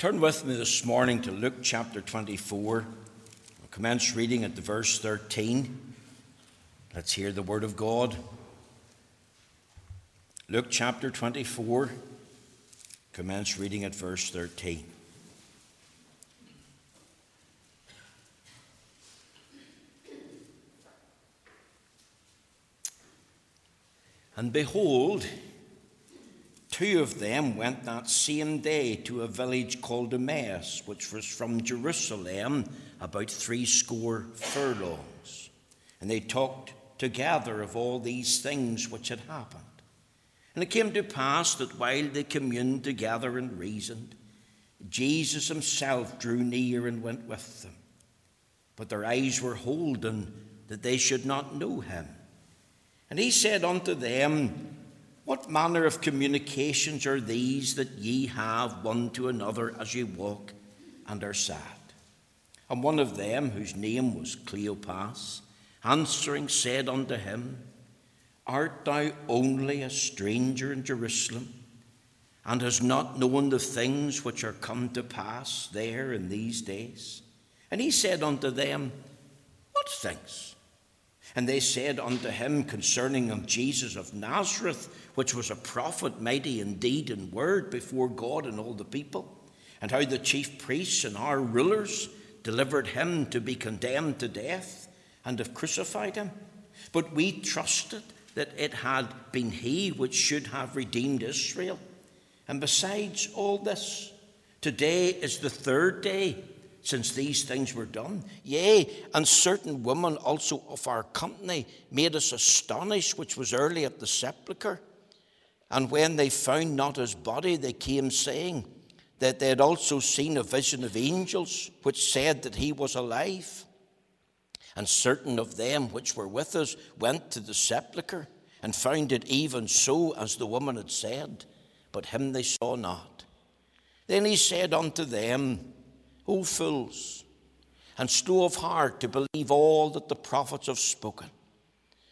Turn with me this morning to Luke chapter 24. I'll commence reading at the verse 13. Let's hear the word of God. Luke chapter 24, commence reading at verse 13. And behold, two of them went that same day to a village called Emmaus, which was from Jerusalem about threescore furlongs. And they talked together of all these things which had happened. And it came to pass that while they communed together and reasoned, Jesus himself drew near and went with them. But their eyes were holden that they should not know him. And he said unto them, What manner of communications are these that ye have one to another as ye walk and are sad? And one of them, whose name was Cleopas, answering said unto him, Art thou only a stranger in Jerusalem, and hast not known the things which are come to pass there in these days? And he said unto them, What things? And they said unto him concerning of Jesus of Nazareth, which was a prophet, mighty in deed and word before God and all the people, and how the chief priests and our rulers delivered him to be condemned to death and have crucified him. But we trusted that it had been he which should have redeemed Israel. And besides all this, today is the third day since these things were done. Yea, and certain women also of our company made us astonished, which was early at the sepulchre. And when they found not his body, they came saying that they had also seen a vision of angels, which said that he was alive. And certain of them which were with us went to the sepulchre and found it even so as the woman had said, but him they saw not. Then he said unto them, O fools, and slow of heart to believe all that the prophets have spoken.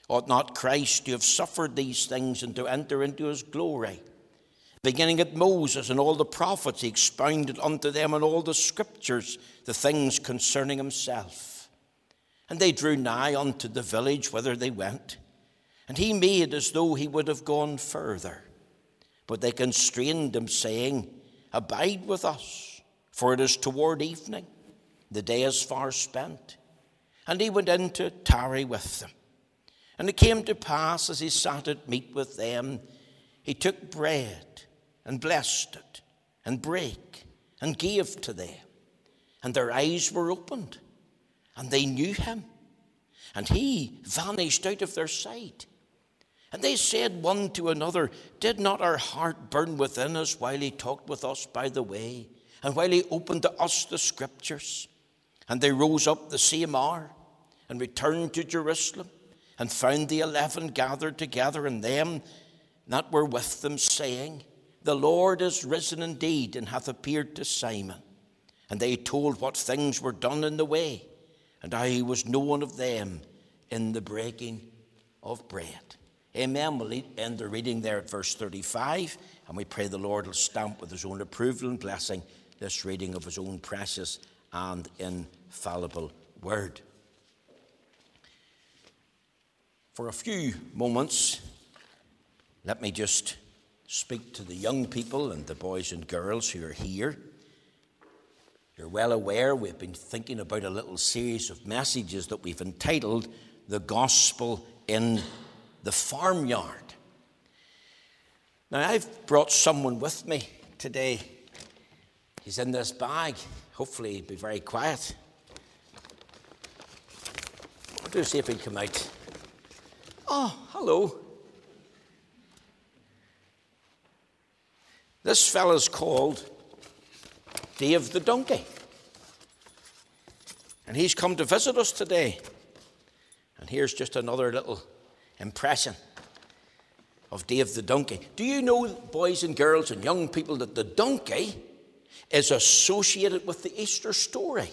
Ought not Christ to have suffered these things and to enter into his glory? Beginning at Moses and all the prophets, he expounded unto them in all the scriptures the things concerning himself. And they drew nigh unto the village whither they went, and he made as though he would have gone further. But they constrained him, saying, Abide with us for it is toward evening. The day is far spent. And he went in to tarry with them. And it came to pass as he sat at meat with them, he took bread and blessed it and brake and gave to them. And their eyes were opened, and they knew him. And he vanished out of their sight. And they said one to another, Did not our heart burn within us while he talked with us by the way? And while he opened to us the scriptures. And they rose up the same hour and returned to Jerusalem and found the eleven gathered together and them that were with them, saying, The Lord is risen indeed and hath appeared to Simon. And they told what things were done in the way, and how he was known of them in the breaking of bread. Amen. We'll end the reading there at verse 35, and we pray the Lord will stamp with his own approval and blessing this reading of his own precious and infallible word. For a few moments, let me just speak to the young people and the boys and girls who are here. You're well aware we've been thinking about a little series of messages that we've entitled The Gospel in the Farmyard. Now, I've brought someone with me today He's in this bag. Hopefully, be very quiet. I'll do see if he'll come out. Oh, hello. This fellow's called Dave the Donkey. And he's come to visit us today. And here's just another little impression of Dave the Donkey. Do you know, boys and girls and young people, that the donkey is associated with the Easter story.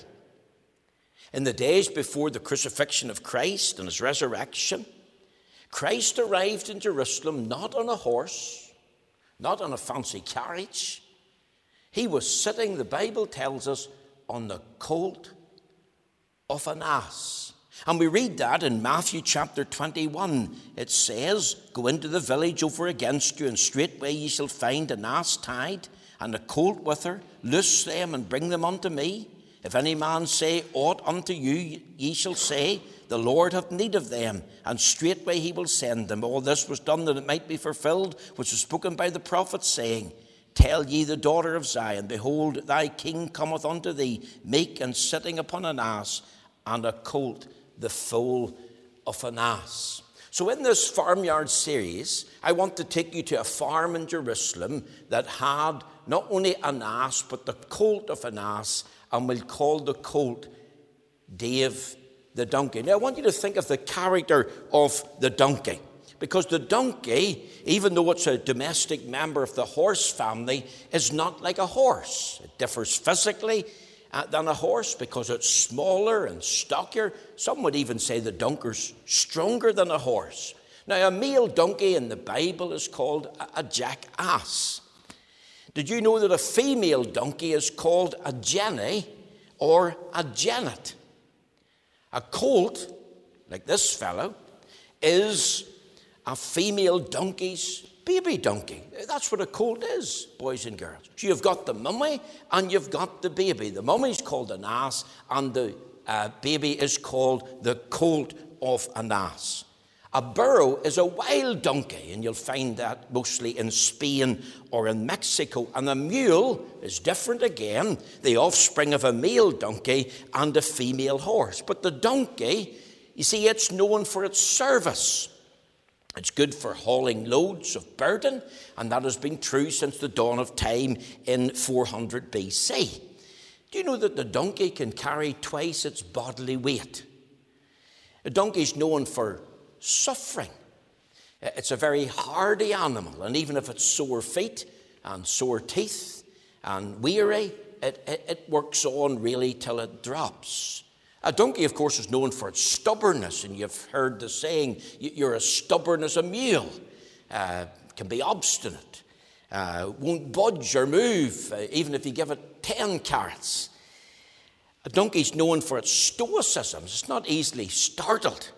In the days before the crucifixion of Christ and his resurrection, Christ arrived in Jerusalem not on a horse, not on a fancy carriage. He was sitting, the Bible tells us, on the colt of an ass. And we read that in Matthew chapter 21. It says, Go into the village over against you, and straightway ye shall find an ass tied, and a colt with her. Loose them and bring them unto me. If any man say aught unto you, ye shall say, The Lord hath need of them, and straightway he will send them. All this was done that it might be fulfilled, which was spoken by the prophet, saying, Tell ye the daughter of Zion, Behold, thy king cometh unto thee, meek and sitting upon an ass, and a colt the foal of an ass. So, in this farmyard series, I want to take you to a farm in Jerusalem that had not only an ass, but the colt of an ass, and we'll call the colt Dave the donkey. Now, I want you to think of the character of the donkey. Because the donkey, even though it's a domestic member of the horse family, is not like a horse. It differs physically, than a horse because it's smaller and stockier. Some would even say the donkey's stronger than a horse. Now, a male donkey in the Bible is called a, jackass. Did you know that a female donkey is called a jenny or a jennet? A colt, like this fellow, is a female donkey's baby donkey. That's what a colt is, boys and girls. So you've got the mummy and you've got the baby. The mummy's called an ass, and the uh, baby is called the colt of an ass. A burro is a wild donkey, and you'll find that mostly in Spain or in Mexico. And a mule is different again, the offspring of a male donkey and a female horse. But the donkey, you see, it's known for its service. It's good for hauling loads of burden, and that has been true since the dawn of time in 400 BC. Do you know that the donkey can carry twice its bodily weight? A donkey is known for suffering. It's a very hardy animal, and even if it's sore feet and sore teeth and weary, it, it, it works on really till it drops. A donkey, of course, is known for its stubbornness, and you've heard the saying, you're as stubborn as a mule. Uh, can be obstinate, uh, won't budge or move, uh, even if you give it 10 carrots. A donkey's known for its stoicism. It's not easily startled.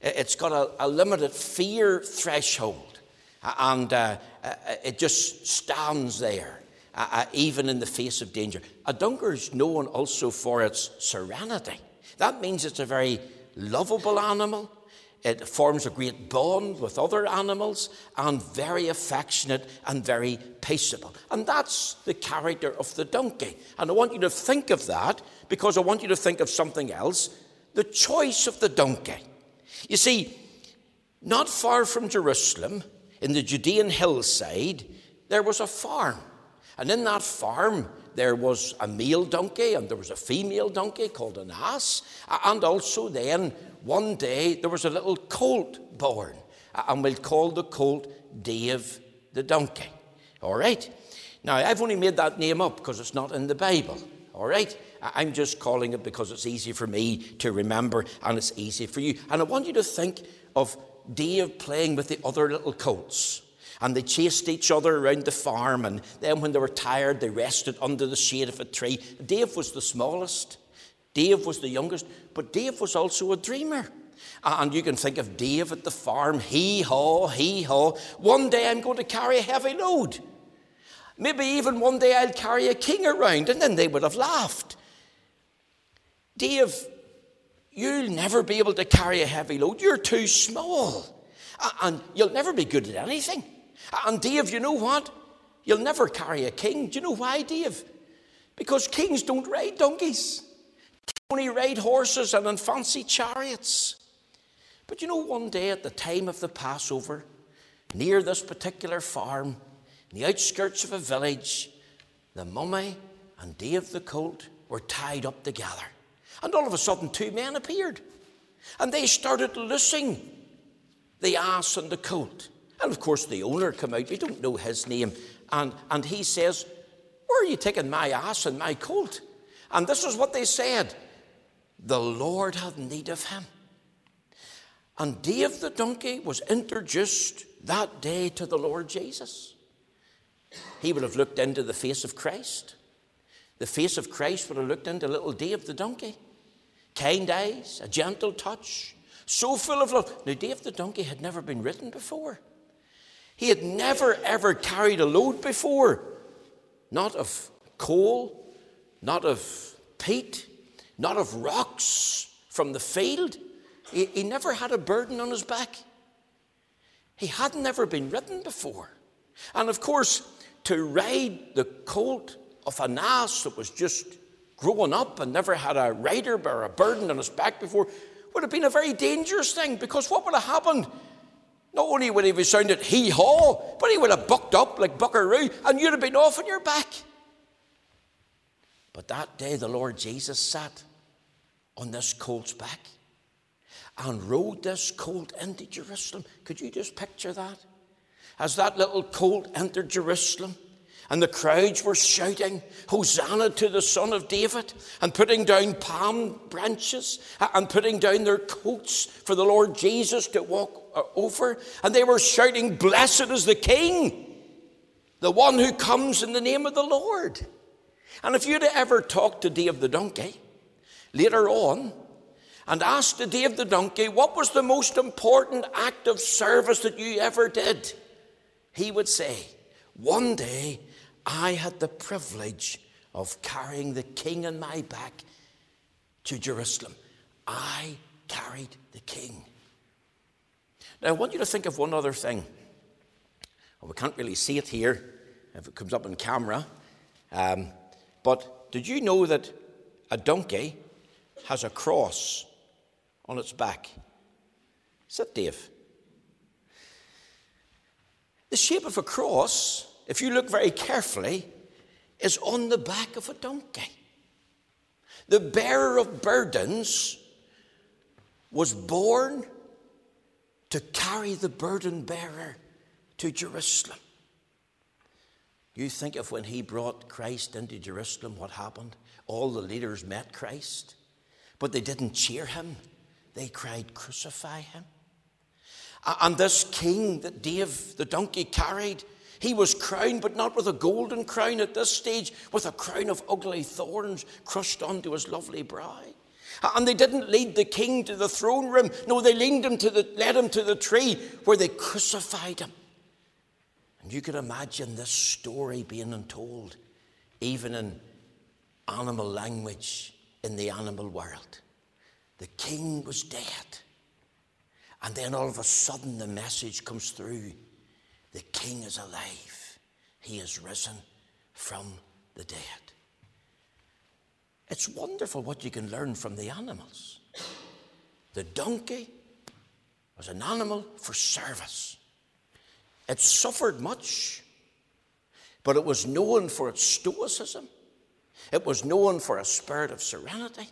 It's got a, a limited fear threshold, and uh, uh, it just stands there uh, even in the face of danger. A donkey is known also for its serenity. That means it's a very lovable animal. It forms a great bond with other animals and very affectionate and very peaceable. And that's the character of the donkey. And I want you to think of that because I want you to think of something else the choice of the donkey. You see, not far from Jerusalem, in the Judean hillside, there was a farm. And in that farm, there was a male donkey and there was a female donkey called an ass. And also, then, one day, there was a little colt born. And we'll call the colt Dave the donkey. All right? Now, I've only made that name up because it's not in the Bible. All right? I'm just calling it because it's easy for me to remember and it's easy for you. And I want you to think of Dave playing with the other little colts and they chased each other around the farm. And then, when they were tired, they rested under the shade of a tree. Dave was the smallest, Dave was the youngest, but Dave was also a dreamer. And you can think of Dave at the farm, hee haw, hee haw. One day I'm going to carry a heavy load. Maybe even one day I'll carry a king around. And then they would have laughed. Dave, you'll never be able to carry a heavy load. You're too small. And you'll never be good at anything. And Dave, you know what? You'll never carry a king. Do you know why, Dave? Because kings don't ride donkeys. They only ride horses and in fancy chariots. But you know, one day at the time of the Passover, near this particular farm, in the outskirts of a village, the mummy and Dave the colt were tied up together. And all of a sudden, two men appeared. And they started loosing the ass and the colt. And of course, the owner come out. We don't know his name. And, and he says, Where are you taking my ass and my colt? And this is what they said The Lord had need of him. And Dave the donkey was introduced that day to the Lord Jesus. he would have looked into the face of Christ. The face of Christ would have looked into little Dave the donkey. Kind eyes, a gentle touch, so full of love. Now, Dave the donkey had never been ridden before. He had never, ever carried a load before. Not of coal, not of peat, not of rocks from the field. He, he never had a burden on his back. He had never been ridden before. And of course, to ride the colt of an ass that was just growing up and never had a rider or a burden on his back before would have been a very dangerous thing because what would have happened? Not only would he have sounded hee haw, but he would have bucked up like buckaroo and you'd have been off on your back. But that day the Lord Jesus sat on this colt's back and rode this colt into Jerusalem. Could you just picture that? As that little colt entered Jerusalem, and the crowds were shouting, Hosanna to the Son of David, and putting down palm branches and putting down their coats for the Lord Jesus to walk over. And they were shouting, Blessed is the King, the one who comes in the name of the Lord. And if you'd ever talked to Dave the donkey later on, and asked the Dave the donkey, What was the most important act of service that you ever did? He would say, One day I had the privilege of carrying the king on my back to Jerusalem. I carried the king. Now, I want you to think of one other thing. Well, we can't really see it here if it comes up on camera. Um, but did you know that a donkey has a cross on its back? Is that Dave? The shape of a cross if you look very carefully, is on the back of a donkey. The bearer of burdens was born to carry the burden bearer to Jerusalem. You think of when he brought Christ into Jerusalem, what happened? All the leaders met Christ, but they didn't cheer him. They cried, Crucify him. And this king that Dave the donkey carried he was crowned, but not with a golden crown at this stage, with a crown of ugly thorns crushed onto his lovely brow. And they didn't lead the king to the throne room. No, they him the, led him to the tree where they crucified him. And you could imagine this story being untold, even in animal language in the animal world. The king was dead. And then all of a sudden the message comes through the King is alive. He is risen from the dead. It's wonderful what you can learn from the animals. The donkey was an animal for service. It suffered much, but it was known for its stoicism. It was known for a spirit of serenity.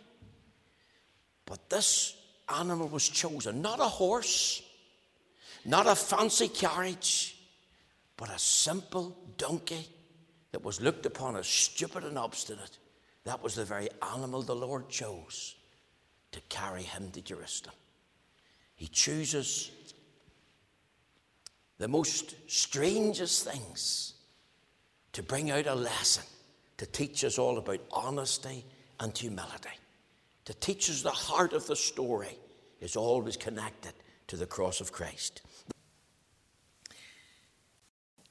But this animal was chosen, not a horse, not a fancy carriage, but a simple donkey that was looked upon as stupid and obstinate. That was the very animal the Lord chose to carry him to Jerusalem. He chooses the most strangest things to bring out a lesson, to teach us all about honesty and humility, to teach us the heart of the story is always connected to the cross of Christ.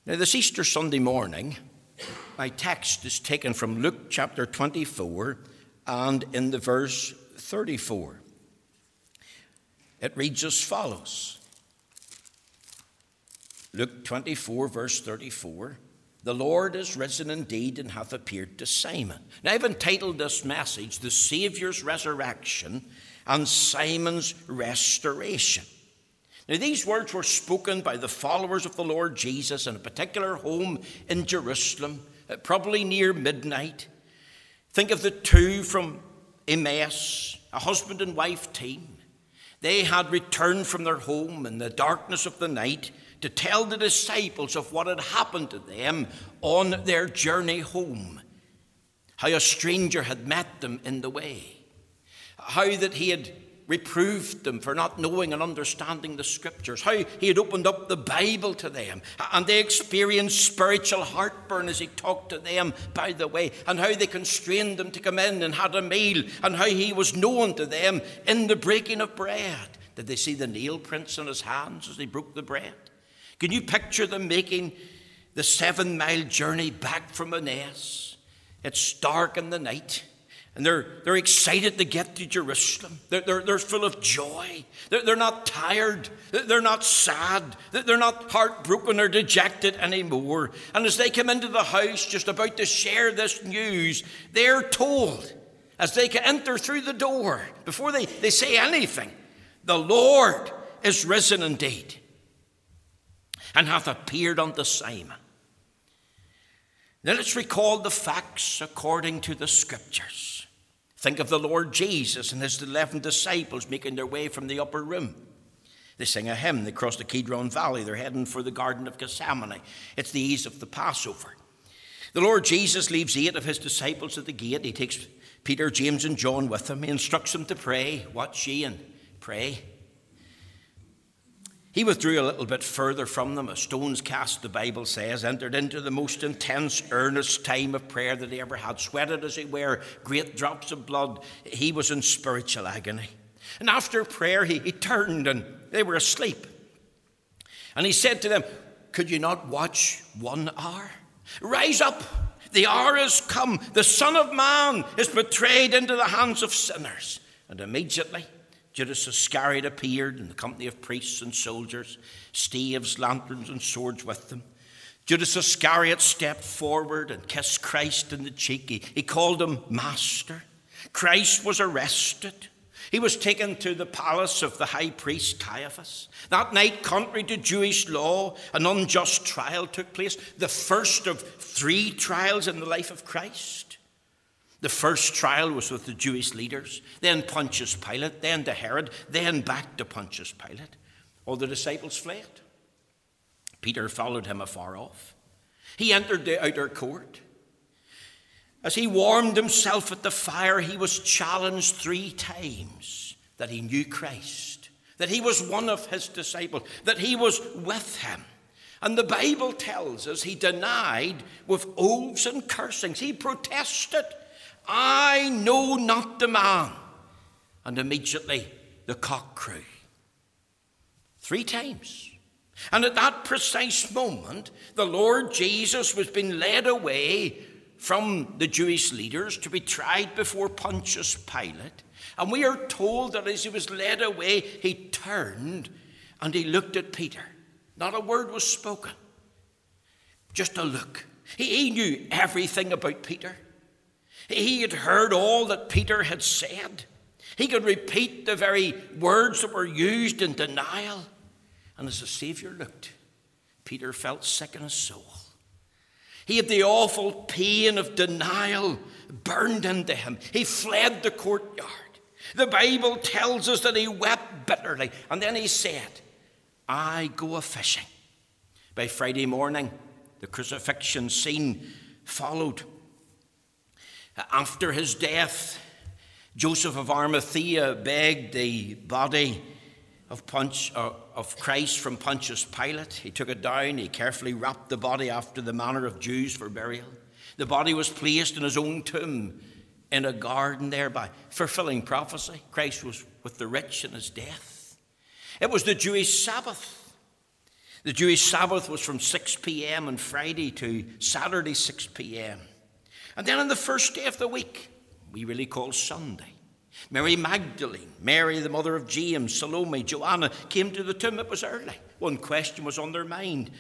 Now, this Easter Sunday morning, my text is taken from Luke chapter 24 and in the verse 34. It reads as follows Luke 24, verse 34. The Lord is risen indeed and hath appeared to Simon. Now, I've entitled this message, The Saviour's Resurrection and Simon's Restoration. Now, these words were spoken by the followers of the Lord Jesus in a particular home in Jerusalem, uh, probably near midnight. Think of the two from Emmaus, a husband and wife team. They had returned from their home in the darkness of the night to tell the disciples of what had happened to them on their journey home. How a stranger had met them in the way. How that he had reproved them for not knowing and understanding the scriptures, how he had opened up the Bible to them, and they experienced spiritual heartburn as he talked to them by the way, and how they constrained them to come in and had a meal, and how he was known to them in the breaking of bread. Did they see the nail prints on his hands as he broke the bread? Can you picture them making the seven mile journey back from Emmaus? It's dark in the night. And they're, they're excited to get to Jerusalem. They're, they're, they're full of joy. They're, they're not tired. They're not sad. They're not heartbroken or dejected anymore. And as they come into the house, just about to share this news, they're told, as they can enter through the door, before they, they say anything, the Lord is risen indeed and hath appeared unto Simon. Let's recall the facts according to the scriptures. Think of the Lord Jesus and his 11 disciples making their way from the upper room. They sing a hymn, they cross the Kidron Valley, they're heading for the Garden of Gethsemane. It's the eve of the Passover. The Lord Jesus leaves eight of his disciples at the gate. He takes Peter, James, and John with him. He instructs them to pray. Watch ye and pray. He withdrew a little bit further from them. A stone's cast, the Bible says, entered into the most intense, earnest time of prayer that he ever had. Sweated as he were, great drops of blood. He was in spiritual agony. And after prayer, he, he turned and they were asleep. And he said to them, Could you not watch one hour? Rise up. The hour has come. The Son of Man is betrayed into the hands of sinners. And immediately, Judas Iscariot appeared in the company of priests and soldiers, staves, lanterns, and swords with them. Judas Iscariot stepped forward and kissed Christ in the cheek. He, he called him Master. Christ was arrested. He was taken to the palace of the high priest Caiaphas. That night, contrary to Jewish law, an unjust trial took place, the first of three trials in the life of Christ. The first trial was with the Jewish leaders, then Pontius Pilate, then to Herod, then back to Pontius Pilate. All the disciples fled. Peter followed him afar off. He entered the outer court. As he warmed himself at the fire, he was challenged three times that he knew Christ, that he was one of his disciples, that he was with him. And the Bible tells us he denied with oaths and cursings. He protested. I know not the man. And immediately the cock crew. Three times. And at that precise moment, the Lord Jesus was being led away from the Jewish leaders to be tried before Pontius Pilate. And we are told that as he was led away, he turned and he looked at Peter. Not a word was spoken, just a look. He, he knew everything about Peter. He had heard all that Peter had said. He could repeat the very words that were used in denial. And as the Saviour looked, Peter felt sick in his soul. He had the awful pain of denial burned into him. He fled the courtyard. The Bible tells us that he wept bitterly. And then he said, I go a fishing. By Friday morning, the crucifixion scene followed. After his death, Joseph of Arimathea begged the body of, Punch, uh, of Christ from Pontius Pilate. He took it down, he carefully wrapped the body after the manner of Jews for burial. The body was placed in his own tomb in a garden thereby, fulfilling prophecy. Christ was with the rich in his death. It was the Jewish Sabbath. The Jewish Sabbath was from 6 p.m. on Friday to Saturday, 6 p.m. And then on the first day of the week, we really call Sunday, Mary Magdalene, Mary, the mother of James, Salome, Joanna came to the tomb. It was early. One question was on their mind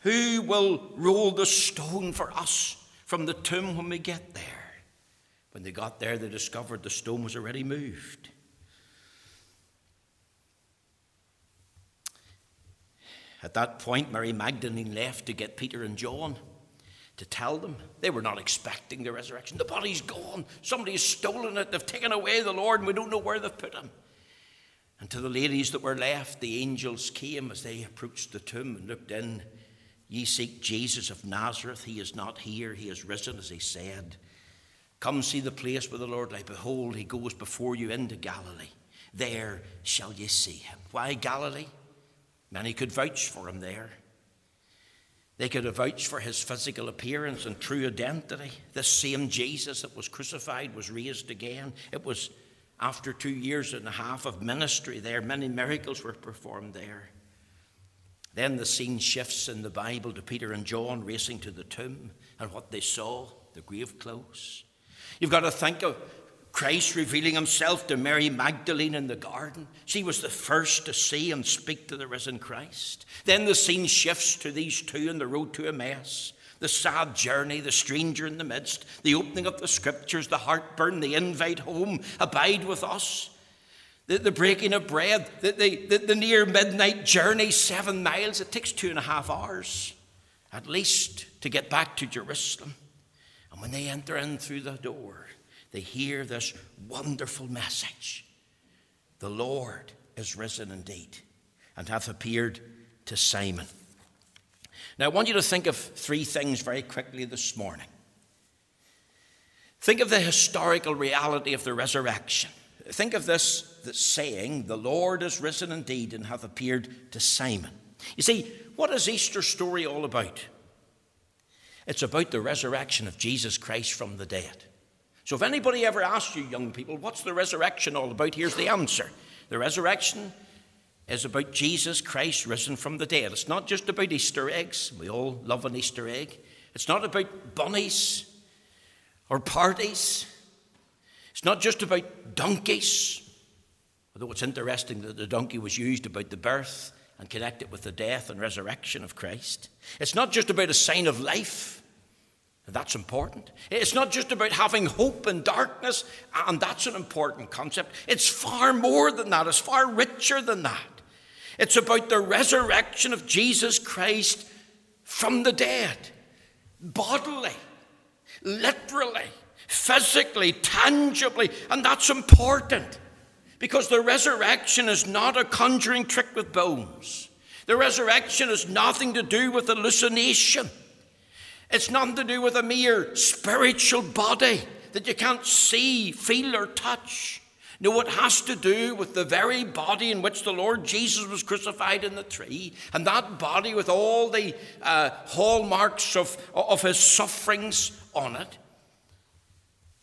Who will roll the stone for us from the tomb when we get there? When they got there, they discovered the stone was already moved. At that point, Mary Magdalene left to get Peter and John to tell them. They were not expecting the resurrection. The body's gone. Somebody has stolen it. They've taken away the Lord, and we don't know where they've put him. And to the ladies that were left, the angels came as they approached the tomb and looked in. Ye seek Jesus of Nazareth. He is not here. He is risen, as he said. Come see the place where the Lord lay. Behold, he goes before you into Galilee. there shall ye see him. Why Galilee? Many could vouch for him there. They could have vouched for his physical appearance and true identity. This same Jesus that was crucified was raised again. It was after two years and a half of ministry there. Many miracles were performed there. Then the scene shifts in the Bible to Peter and John racing to the tomb and what they saw the grave clothes. You've got to think of Christ revealing himself to Mary Magdalene in the garden. She was the first to see and speak to the risen Christ. Then the scene shifts to these two on the road to Emmaus. The sad journey, the stranger in the midst, the opening of the scriptures, the heartburn, the invite home, abide with us. The, the breaking of bread, the, the, the, the near midnight journey, seven miles, it takes two and a half hours at least to get back to Jerusalem. And when they enter in through the door, they hear this wonderful message The Lord is risen indeed and hath appeared to Simon. Now, I want you to think of three things very quickly this morning. Think of the historical reality of the resurrection. Think of this, this saying, The Lord is risen indeed and hath appeared to Simon. You see, what is Easter story all about? It's about the resurrection of Jesus Christ from the dead. So if anybody ever asks you, young people, what's the resurrection all about? Here's the answer. The resurrection is about Jesus Christ risen from the dead. It's not just about Easter eggs. We all love an Easter egg. It's not about bunnies or parties. It's not just about donkeys. Although it's interesting that the donkey was used about the birth and connected with the death and resurrection of Christ. It's not just about a sign of life. That's important. It's not just about having hope in darkness, and that's an important concept. It's far more than that, it's far richer than that. It's about the resurrection of Jesus Christ from the dead, bodily, literally, physically, tangibly, and that's important. Because the resurrection is not a conjuring trick with bones. The resurrection has nothing to do with hallucination. It's nothing to do with a mere spiritual body that you can't see, feel, or touch. No, it has to do with the very body in which the Lord Jesus was crucified in the tree, and that body with all the uh, hallmarks of, of his sufferings on it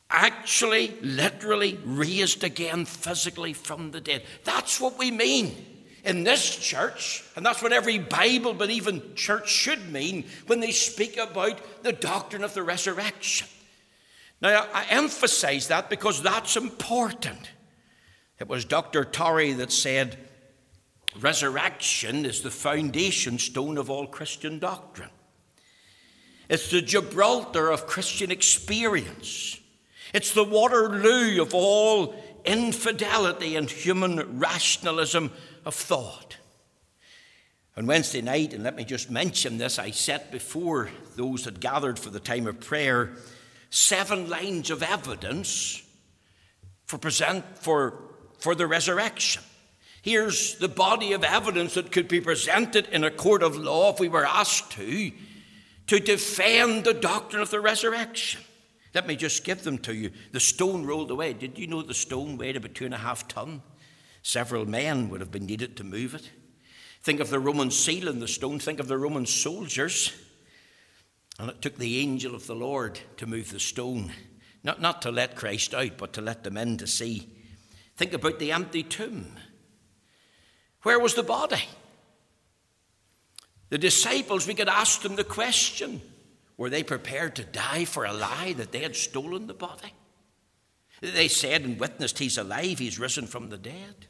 actually, literally raised again physically from the dead. That's what we mean in this church, and that's what every Bible believing church should mean when they speak about the doctrine of the resurrection. Now, I emphasize that because that's important. It was Dr. Torrey that said, Resurrection is the foundation stone of all Christian doctrine. It's the Gibraltar of Christian experience. It's the Waterloo of all infidelity and human rationalism of thought. On Wednesday night, and let me just mention this, I set before those that gathered for the time of prayer seven lines of evidence for, present, for, for the resurrection. Here's the body of evidence that could be presented in a court of law if we were asked to, to defend the doctrine of the resurrection. Let me just give them to you. The stone rolled away. Did you know the stone weighed about two and a half ton? Several men would have been needed to move it. Think of the Roman seal in the stone. Think of the Roman soldiers. And it took the angel of the Lord to move the stone. Not, not to let Christ out, but to let them in to see. Think about the empty tomb. Where was the body? The disciples, we could ask them the question were they prepared to die for a lie that they had stolen the body? They said and witnessed, He's alive, He's risen from the dead.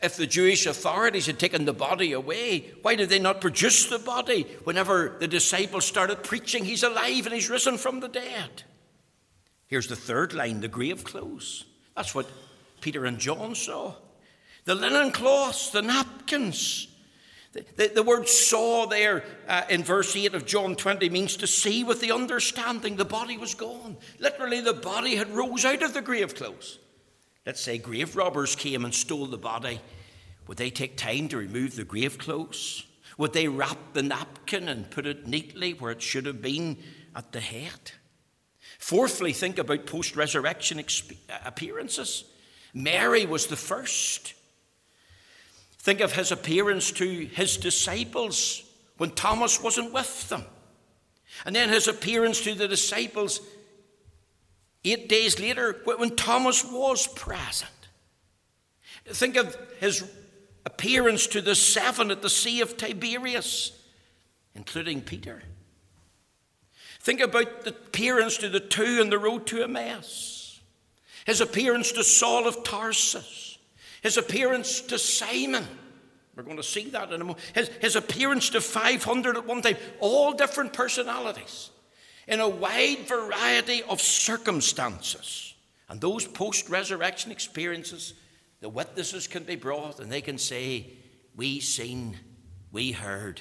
If the Jewish authorities had taken the body away, why did they not produce the body whenever the disciples started preaching, He's alive and He's risen from the dead? Here's the third line the grave clothes. That's what Peter and John saw. The linen cloths, the napkins, the, the, word saw there uh, in verse 8 of John 20 means to see with the understanding the body was gone. Literally, the body had rose out of the grave clothes. Let's say grave robbers came and stole the body. Would they take time to remove the grave clothes? Would they wrap the napkin and put it neatly where it should have been at the head? Fourthly, think about post resurrection appearances. Mary was the first. Think of his appearance to his disciples when Thomas wasn't with them. And then his appearance to the disciples eight days later when Thomas was present. Think of his appearance to the seven at the Sea of Tiberias, including Peter. Think about the appearance to the two on the road to Emmaus, his appearance to Saul of Tarsus, his appearance to Simon. We're going to see that in a moment. His, his appearance to 500 at one time, all different personalities in a wide variety of circumstances. And those post resurrection experiences, the witnesses can be brought and they can say, We seen, we heard,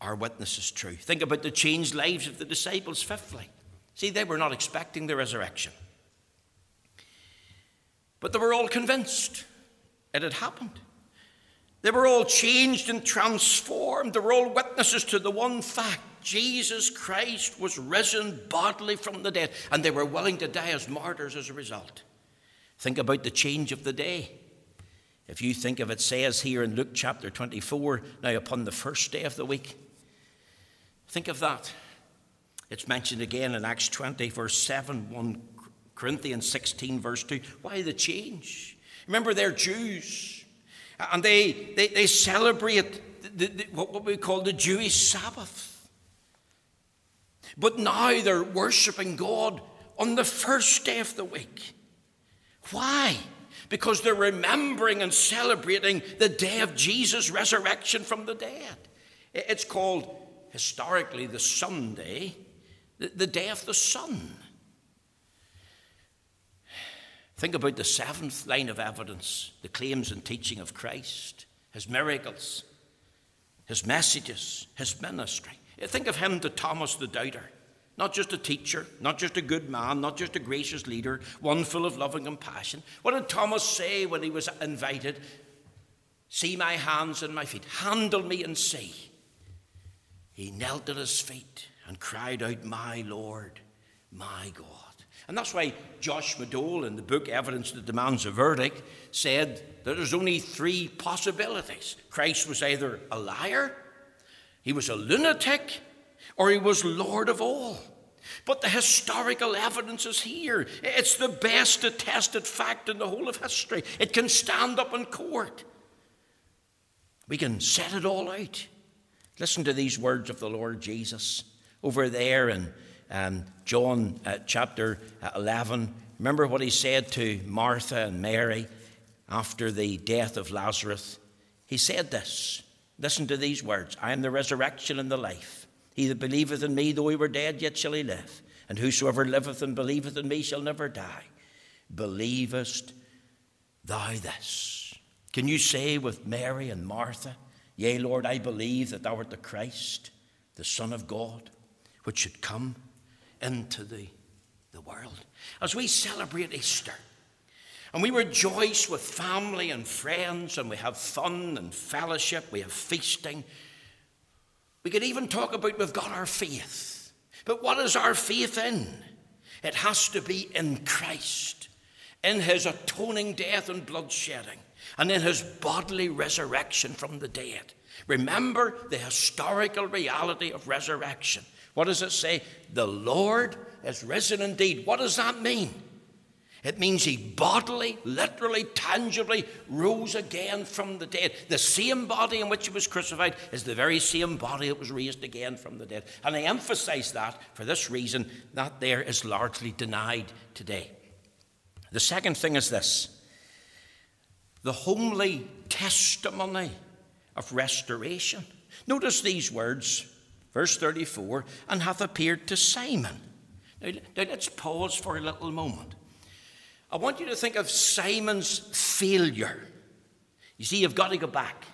our witness is true. Think about the changed lives of the disciples, fifthly. See, they were not expecting the resurrection. But they were all convinced it had happened. They were all changed and transformed. They were all witnesses to the one fact Jesus Christ was risen bodily from the dead, and they were willing to die as martyrs as a result. Think about the change of the day. If you think of it, says here in Luke chapter 24, now upon the first day of the week, think of that. It's mentioned again in Acts 20, verse 7, 1 Corinthians 16, verse 2. Why the change? Remember, they're Jews, and they, they, they celebrate the, the, what we call the Jewish Sabbath. But now they're worshiping God on the first day of the week. Why? Because they're remembering and celebrating the day of Jesus' resurrection from the dead. It's called historically the Sunday, the day of the sun. Think about the seventh line of evidence the claims and teaching of Christ, his miracles, his messages, his ministry. Think of him to Thomas the doubter. Not just a teacher, not just a good man, not just a gracious leader, one full of love and compassion. What did Thomas say when he was invited? See my hands and my feet. Handle me and see. He knelt at his feet and cried out, My Lord, my God. And that's why Josh McDowell, in the book Evidence That Demands a Verdict, said that there's only three possibilities. Christ was either a liar, he was a lunatic, or he was Lord of all. But the historical evidence is here. It's the best attested fact in the whole of history. It can stand up in court. We can set it all out. Listen to these words of the Lord Jesus over there in um, John uh, chapter 11. Remember what he said to Martha and Mary after the death of Lazarus? He said this Listen to these words I am the resurrection and the life. He that believeth in me, though he were dead, yet shall he live. And whosoever liveth and believeth in me shall never die. Believest thou this? Can you say with Mary and Martha, Yea, Lord, I believe that thou art the Christ, the Son of God, which should come into the, the world? As we celebrate Easter, and we rejoice with family and friends, and we have fun and fellowship, we have feasting. We could even talk about we've got our faith. But what is our faith in? It has to be in Christ, in his atoning death and blood shedding, and in his bodily resurrection from the dead. Remember the historical reality of resurrection. What does it say? The Lord is risen indeed. What does that mean? It means he bodily, literally, tangibly rose again from the dead. The same body in which he was crucified is the very same body that was raised again from the dead. And I emphasize that for this reason that there is largely denied today. The second thing is this the homely testimony of restoration. Notice these words, verse 34 and hath appeared to Simon. Now, now let's pause for a little moment. I want you to think of Simon's failure. You see, you've got to go back.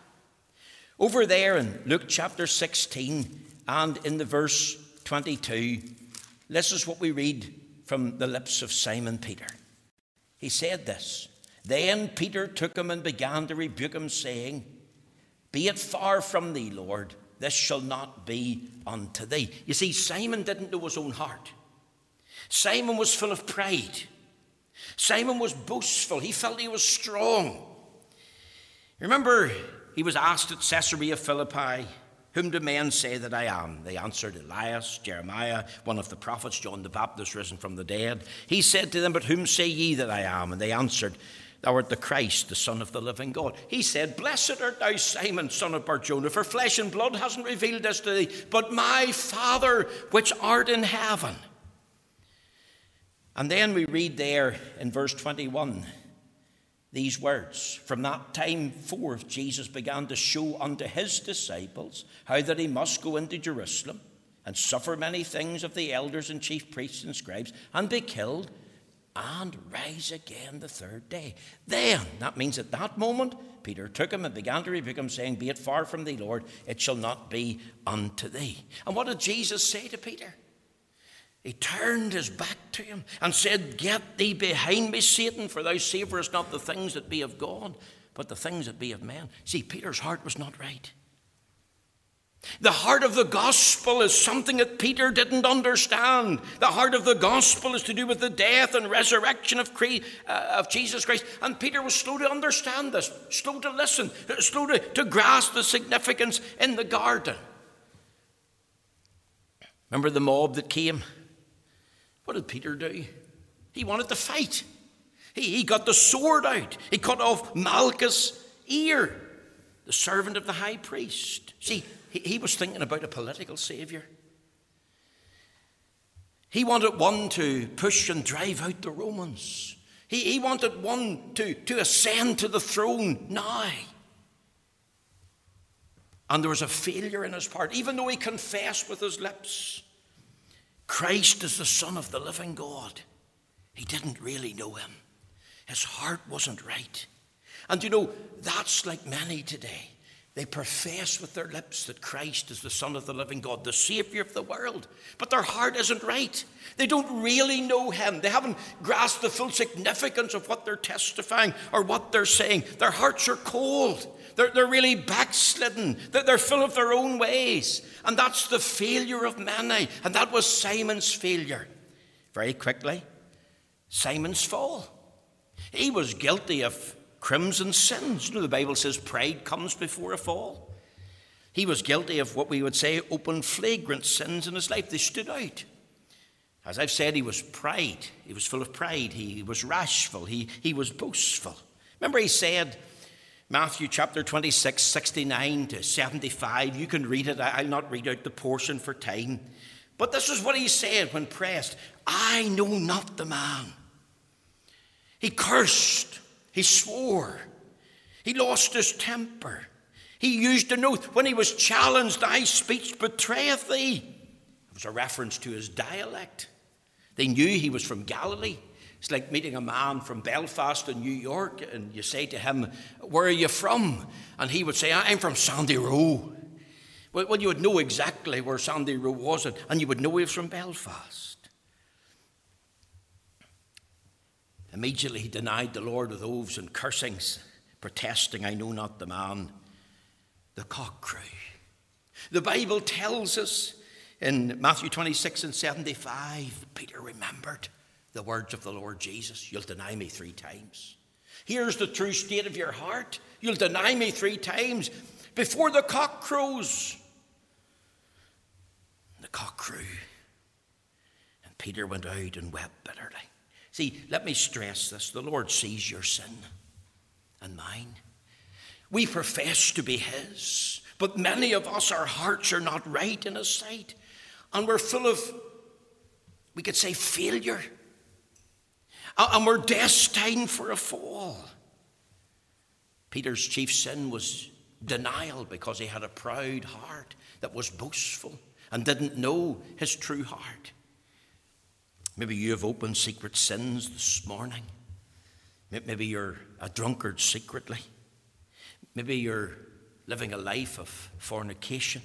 Over there in Luke chapter 16 and in the verse 22, this is what we read from the lips of Simon Peter. He said this Then Peter took him and began to rebuke him, saying, Be it far from thee, Lord, this shall not be unto thee. You see, Simon didn't know his own heart. Simon was full of pride. Simon was boastful. He felt he was strong. Remember, he was asked at Caesarea Philippi, Whom do men say that I am? They answered, Elias, Jeremiah, one of the prophets, John the Baptist, risen from the dead. He said to them, But whom say ye that I am? And they answered, Thou art the Christ, the Son of the living God. He said, Blessed art thou, Simon, son of Barjona, for flesh and blood hasn't revealed this to thee, but my Father which art in heaven. And then we read there in verse 21 these words From that time forth, Jesus began to show unto his disciples how that he must go into Jerusalem and suffer many things of the elders and chief priests and scribes and be killed and rise again the third day. Then, that means at that moment, Peter took him and began to rebuke him, saying, Be it far from thee, Lord, it shall not be unto thee. And what did Jesus say to Peter? He turned his back to him and said, Get thee behind me, Satan, for thou savorest not the things that be of God, but the things that be of men. See, Peter's heart was not right. The heart of the gospel is something that Peter didn't understand. The heart of the gospel is to do with the death and resurrection of, uh, of Jesus Christ. And Peter was slow to understand this, slow to listen, slow to, to grasp the significance in the garden. Remember the mob that came? What did Peter do? He wanted to fight. He, he got the sword out. He cut off Malchus' ear, the servant of the high priest. See, he, he was thinking about a political savior. He wanted one to push and drive out the Romans. He, he wanted one to, to ascend to the throne now. And there was a failure in his part, even though he confessed with his lips. Christ is the Son of the living God. He didn't really know him. His heart wasn't right. And you know, that's like many today. They profess with their lips that Christ is the Son of the living God, the Savior of the world, but their heart isn't right. They don't really know Him. They haven't grasped the full significance of what they're testifying or what they're saying. Their hearts are cold. They're, they're really backslidden. They're, they're full of their own ways. And that's the failure of many. And that was Simon's failure. Very quickly, Simon's fall. He was guilty of crimson sins. You know, the Bible says pride comes before a fall. He was guilty of what we would say open, flagrant sins in his life. They stood out. As I've said, he was pride. He was full of pride. He was rashful. He, he was boastful. Remember, he said, Matthew chapter 26, 69 to 75. You can read it. I'll not read out the portion for time. But this is what he said when pressed I know not the man. He cursed, he swore, he lost his temper. He used an oath when he was challenged, Thy speech betrayeth thee. It was a reference to his dialect. They knew he was from Galilee. It's like meeting a man from Belfast in New York, and you say to him, Where are you from? And he would say, I'm from Sandy Row. Well, you would know exactly where Sandy Row was, and you would know he was from Belfast. Immediately he denied the Lord with oaths and cursings, protesting, I know not the man. The cock crew. The Bible tells us in Matthew 26 and 75, Peter remembered the words of the Lord Jesus You'll deny me three times. Here's the true state of your heart. You'll deny me three times before the cock crows. The cock crew. And Peter went out and wept bitterly. See, let me stress this the Lord sees your sin and mine. We profess to be His, but many of us, our hearts are not right in His sight. And we're full of, we could say, failure and we're destined for a fall. Peter's chief sin was denial because he had a proud heart that was boastful and didn't know his true heart. Maybe you have opened secret sins this morning. Maybe you're a drunkard secretly. Maybe you're living a life of fornication.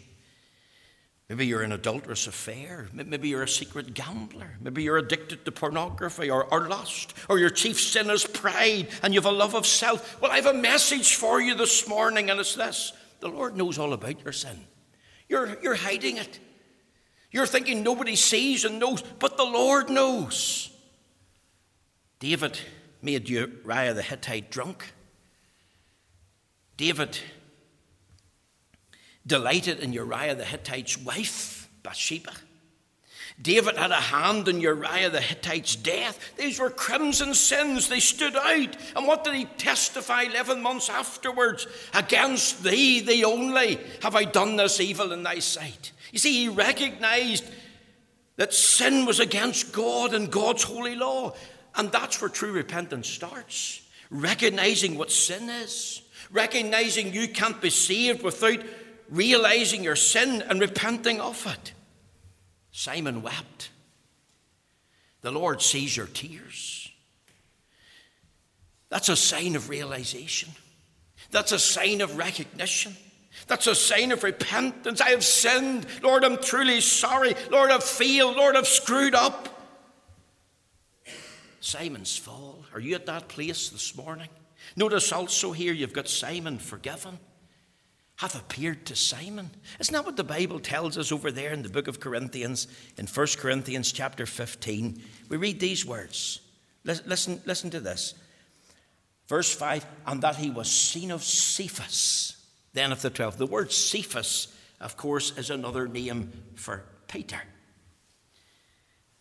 Maybe you're an adulterous affair. Maybe you're a secret gambler. Maybe you're addicted to pornography or, or lust. Or your chief sin is pride and you have a love of self. Well, I have a message for you this morning, and it's this the Lord knows all about your sin. You're, you're hiding it. You're thinking nobody sees and knows, but the Lord knows. David made Uriah the Hittite drunk. David delighted in Uriah the Hittite's wife, Bathsheba. David had a hand in Uriah the Hittite's death. These were crimson sins. They stood out. And what did he testify 11 months afterwards? Against thee, thee only, have I done this evil in thy sight. You see, he recognized that sin was against God and God's holy law. And that's where true repentance starts. Recognizing what sin is, recognizing you can't be saved without realizing your sin and repenting of it. Simon wept. The Lord sees your tears. That's a sign of realization. That's a sign of recognition. That's a sign of repentance. I have sinned. Lord, I'm truly sorry. Lord, I've failed. Lord, I've screwed up. Simon's fall. Are you at that place this morning? Notice also here you've got Simon forgiven have appeared to Simon. Isn't that what the Bible tells us over there in the book of Corinthians, in 1 Corinthians chapter 15? We read these words. Listen, listen to this. Verse 5 And that he was seen of Cephas, then of the twelve. The word Cephas, of course, is another name for Peter.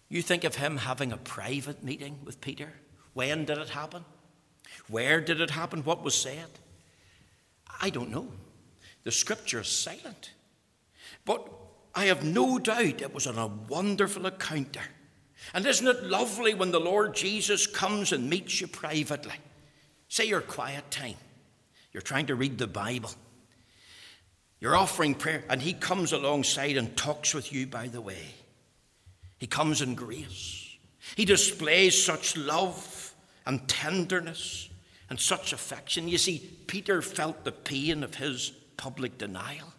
You think of him having a private meeting with Peter? When did it happen? Where did it happen? What was said? I don't know. The scripture is silent. But I have no doubt it was on a wonderful encounter. And isn't it lovely when the Lord Jesus comes and meets you privately? Say your quiet time. You're trying to read the Bible. You're offering prayer, and He comes alongside and talks with you by the way. He comes in grace. He displays such love and tenderness and such affection. You see, Peter felt the pain of his public denial.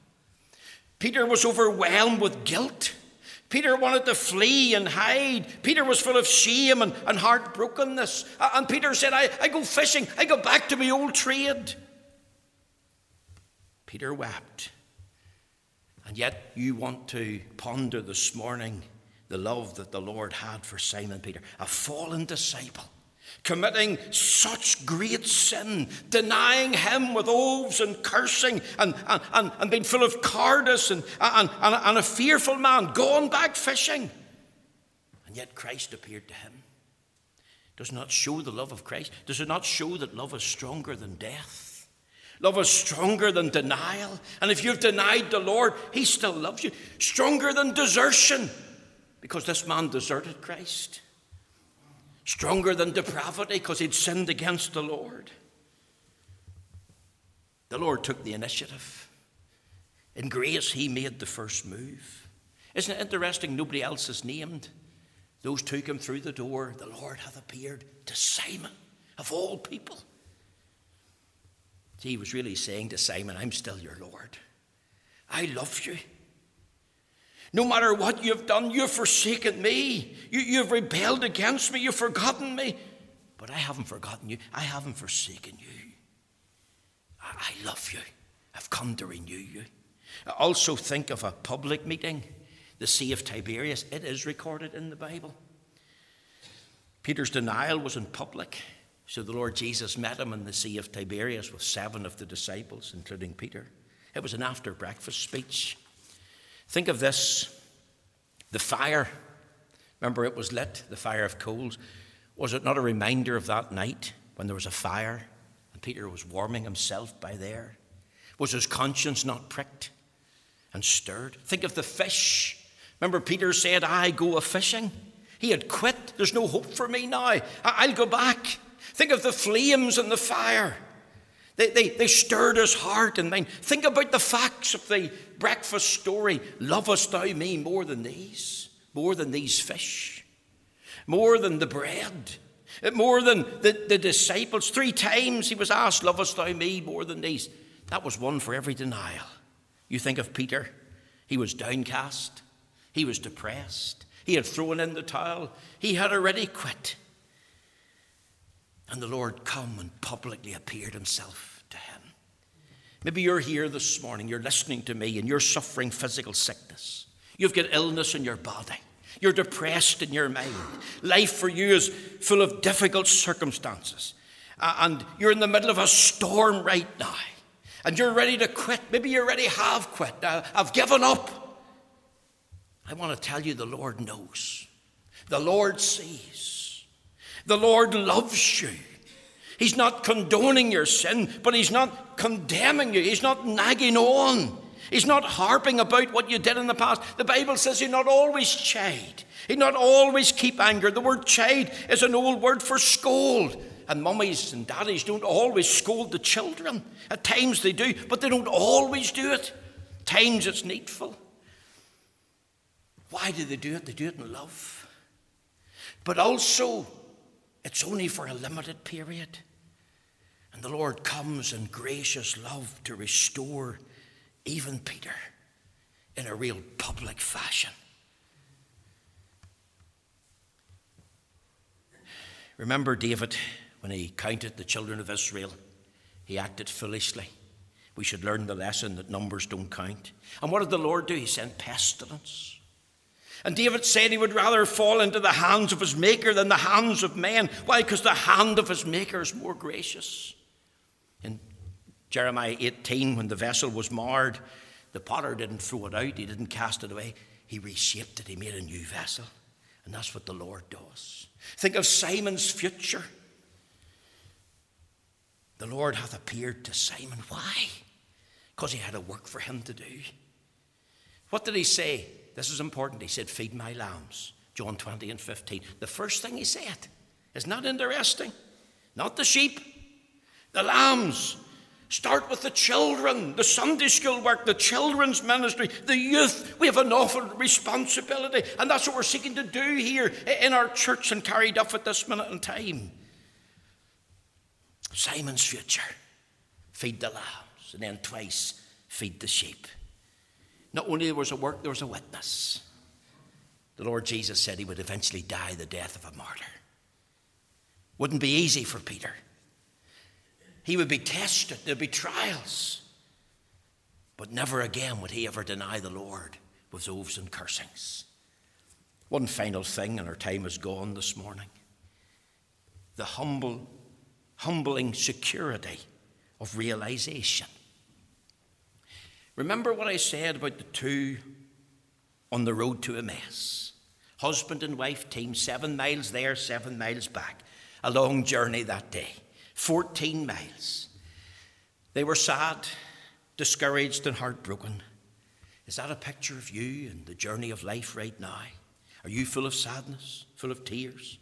Peter was overwhelmed with guilt. Peter wanted to flee and hide. Peter was full of shame and, and heartbrokenness. And Peter said, I, I go fishing. I go back to my old trade. Peter wept. And yet, you want to ponder this morning the love that the Lord had for Simon Peter, a fallen disciple committing such great sin, denying him with oaths and cursing and, and, and, and being full of cowardice and, and, and, and a fearful man, going back fishing. And yet Christ appeared to him. Does not show the love of Christ? Does it not show that love is stronger than death? Love is stronger than denial. And if you've denied the Lord, He still loves you. Stronger than desertion, because this man deserted Christ stronger than depravity because he'd sinned against the Lord. The Lord took the initiative. In grace, he made the first move. Isn't it interesting? Nobody else is named. Those took him through the door. The Lord hath appeared to Simon, of all people. He was really saying to Simon, I'm still your Lord. I love you. No matter what you've done, you've forsaken me. You, have rebelled against me. You've forgotten me. But I haven't forgotten you. I haven't forsaken you. I, I love you. I've come to renew you. Also think of a public meeting, the Sea of Tiberias. It is recorded in the Bible. Peter's denial was in public. So the Lord Jesus met him in the Sea of Tiberias with seven of the disciples, including Peter. It was an after breakfast speech. Think of this the fire. Remember, it was lit, the fire of coals. Was it not a reminder of that night when there was a fire and Peter was warming himself by there? Was his conscience not pricked and stirred? Think of the fish. Remember, Peter said, I go a fishing. He had quit. There's no hope for me now. I'll go back. Think of the flames and the fire. They, they, they stirred his heart and mind. Think about the facts of the breakfast story. Lovest thou me more than these? More than these fish? More than the bread? More than the, the disciples? Three times he was asked, Lovest thou me more than these? That was one for every denial. You think of Peter. He was downcast. He was depressed. He had thrown in the towel. He had already quit. And the Lord come and publicly appeared himself to him. Maybe you're here this morning, you're listening to me, and you're suffering physical sickness. You've got illness in your body. You're depressed in your mind. Life for you is full of difficult circumstances. And you're in the middle of a storm right now. And you're ready to quit. Maybe you already have quit. Uh, I've given up. I want to tell you the Lord knows. The Lord sees. The Lord loves you. He's not condoning your sin, but He's not condemning you. He's not nagging on. He's not harping about what you did in the past. The Bible says He's not always chide. He not always keep anger. The word chide is an old word for scold. And mummies and daddies don't always scold the children. At times they do, but they don't always do it. Times it's needful. Why do they do it? They do it in love. But also, it's only for a limited period. And the Lord comes in gracious love to restore even Peter in a real public fashion. Remember David when he counted the children of Israel? He acted foolishly. We should learn the lesson that numbers don't count. And what did the Lord do? He sent pestilence. And David said he would rather fall into the hands of his Maker than the hands of men. Why? Because the hand of his Maker is more gracious. In Jeremiah 18, when the vessel was marred, the potter didn't throw it out, he didn't cast it away. He reshaped it, he made a new vessel. And that's what the Lord does. Think of Simon's future. The Lord hath appeared to Simon. Why? Because he had a work for him to do. What did he say? This is important. He said, Feed my lambs. John 20 and 15. The first thing he said is not interesting. Not the sheep, the lambs. Start with the children, the Sunday school work, the children's ministry, the youth. We have an awful responsibility. And that's what we're seeking to do here in our church and Carryduff at this minute in time. Simon's future feed the lambs, and then twice feed the sheep. Not only there was a work, there was a witness. The Lord Jesus said he would eventually die the death of a martyr. Wouldn't be easy for Peter. He would be tested, there'd be trials. But never again would he ever deny the Lord with oaths and cursings. One final thing, and our time is gone this morning. The humble, humbling security of realization. Remember what I said about the two on the road to Emmaus? Husband and wife team, seven miles there, seven miles back. A long journey that day, 14 miles. They were sad, discouraged, and heartbroken. Is that a picture of you and the journey of life right now? Are you full of sadness, full of tears,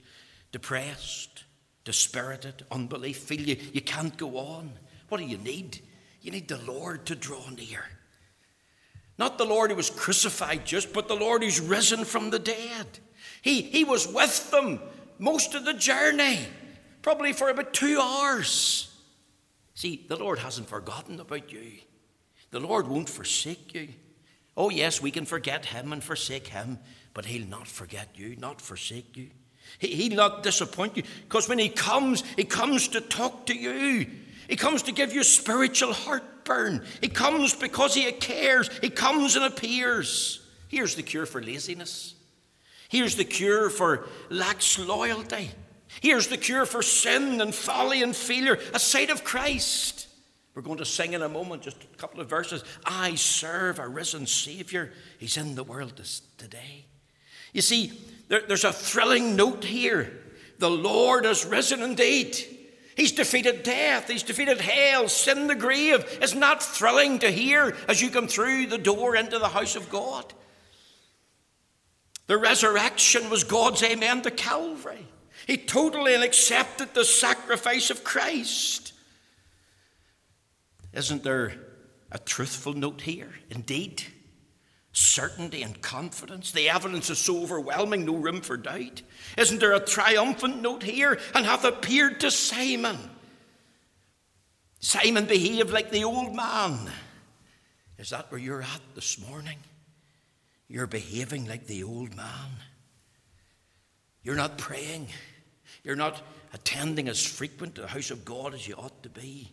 depressed, dispirited, unbelief? Feel you, you can't go on? What do you need? You need the Lord to draw near. Not the Lord who was crucified just, but the Lord who's risen from the dead. He, he was with them most of the journey, probably for about two hours. See, the Lord hasn't forgotten about you. The Lord won't forsake you. Oh, yes, we can forget Him and forsake Him, but He'll not forget you, not forsake you. He, will not disappoint you, because when He comes, He comes to talk to you. He comes to give you spiritual heartburn. He comes because He cares. He comes and appears. Here's the cure for laziness. Here's the cure for lax loyalty. Here's the cure for sin and folly and failure. A sight of Christ. We're going to sing in a moment, just a couple of verses. I serve a risen Savior. He's in the world this, today. You see, there, there's a thrilling note here. The Lord has risen indeed. He's defeated death. He's defeated hell, sin, the grave. It's not thrilling to hear as you come through the door into the house of God. The resurrection was God's amen to Calvary. He totally accepted the sacrifice of Christ. Isn't there a truthful note here? Indeed certainty and confidence. The evidence is so overwhelming, no room for doubt. Isn't there a triumphant note here? And hath appeared to Simon. Simon behaved like the old man. Is that where you're at this morning? You're behaving like the old man. You're not praying. You're not attending as frequent to the house of God as you ought to be.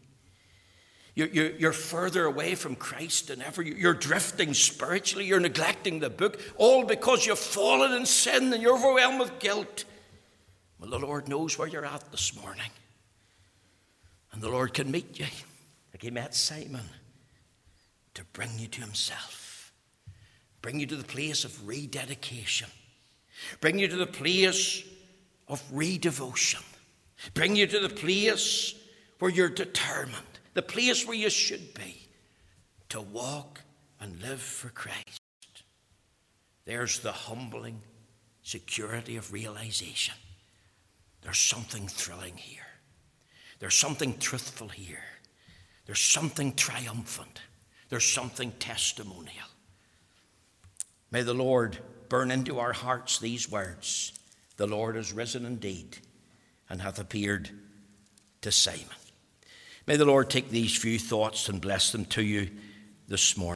You're, you're, you're, further away from Christ than ever. You're drifting spiritually. You're neglecting the book, all because you've fallen in sin and you're overwhelmed with guilt. Well, the Lord knows where you're at this morning. And the Lord can meet you, like He met Simon, to bring you to Himself, bring you to the place of rededication, bring you to the place of redevotion, bring you to the place where you're determined the place where you should be to walk and live for Christ. There's the humbling security of realization. There's something thrilling here. There's something truthful here. There's something triumphant. There's something testimonial. May the Lord burn into our hearts these words The Lord is risen indeed and hath appeared to Simon. May the Lord take these few thoughts and bless them to you this morning.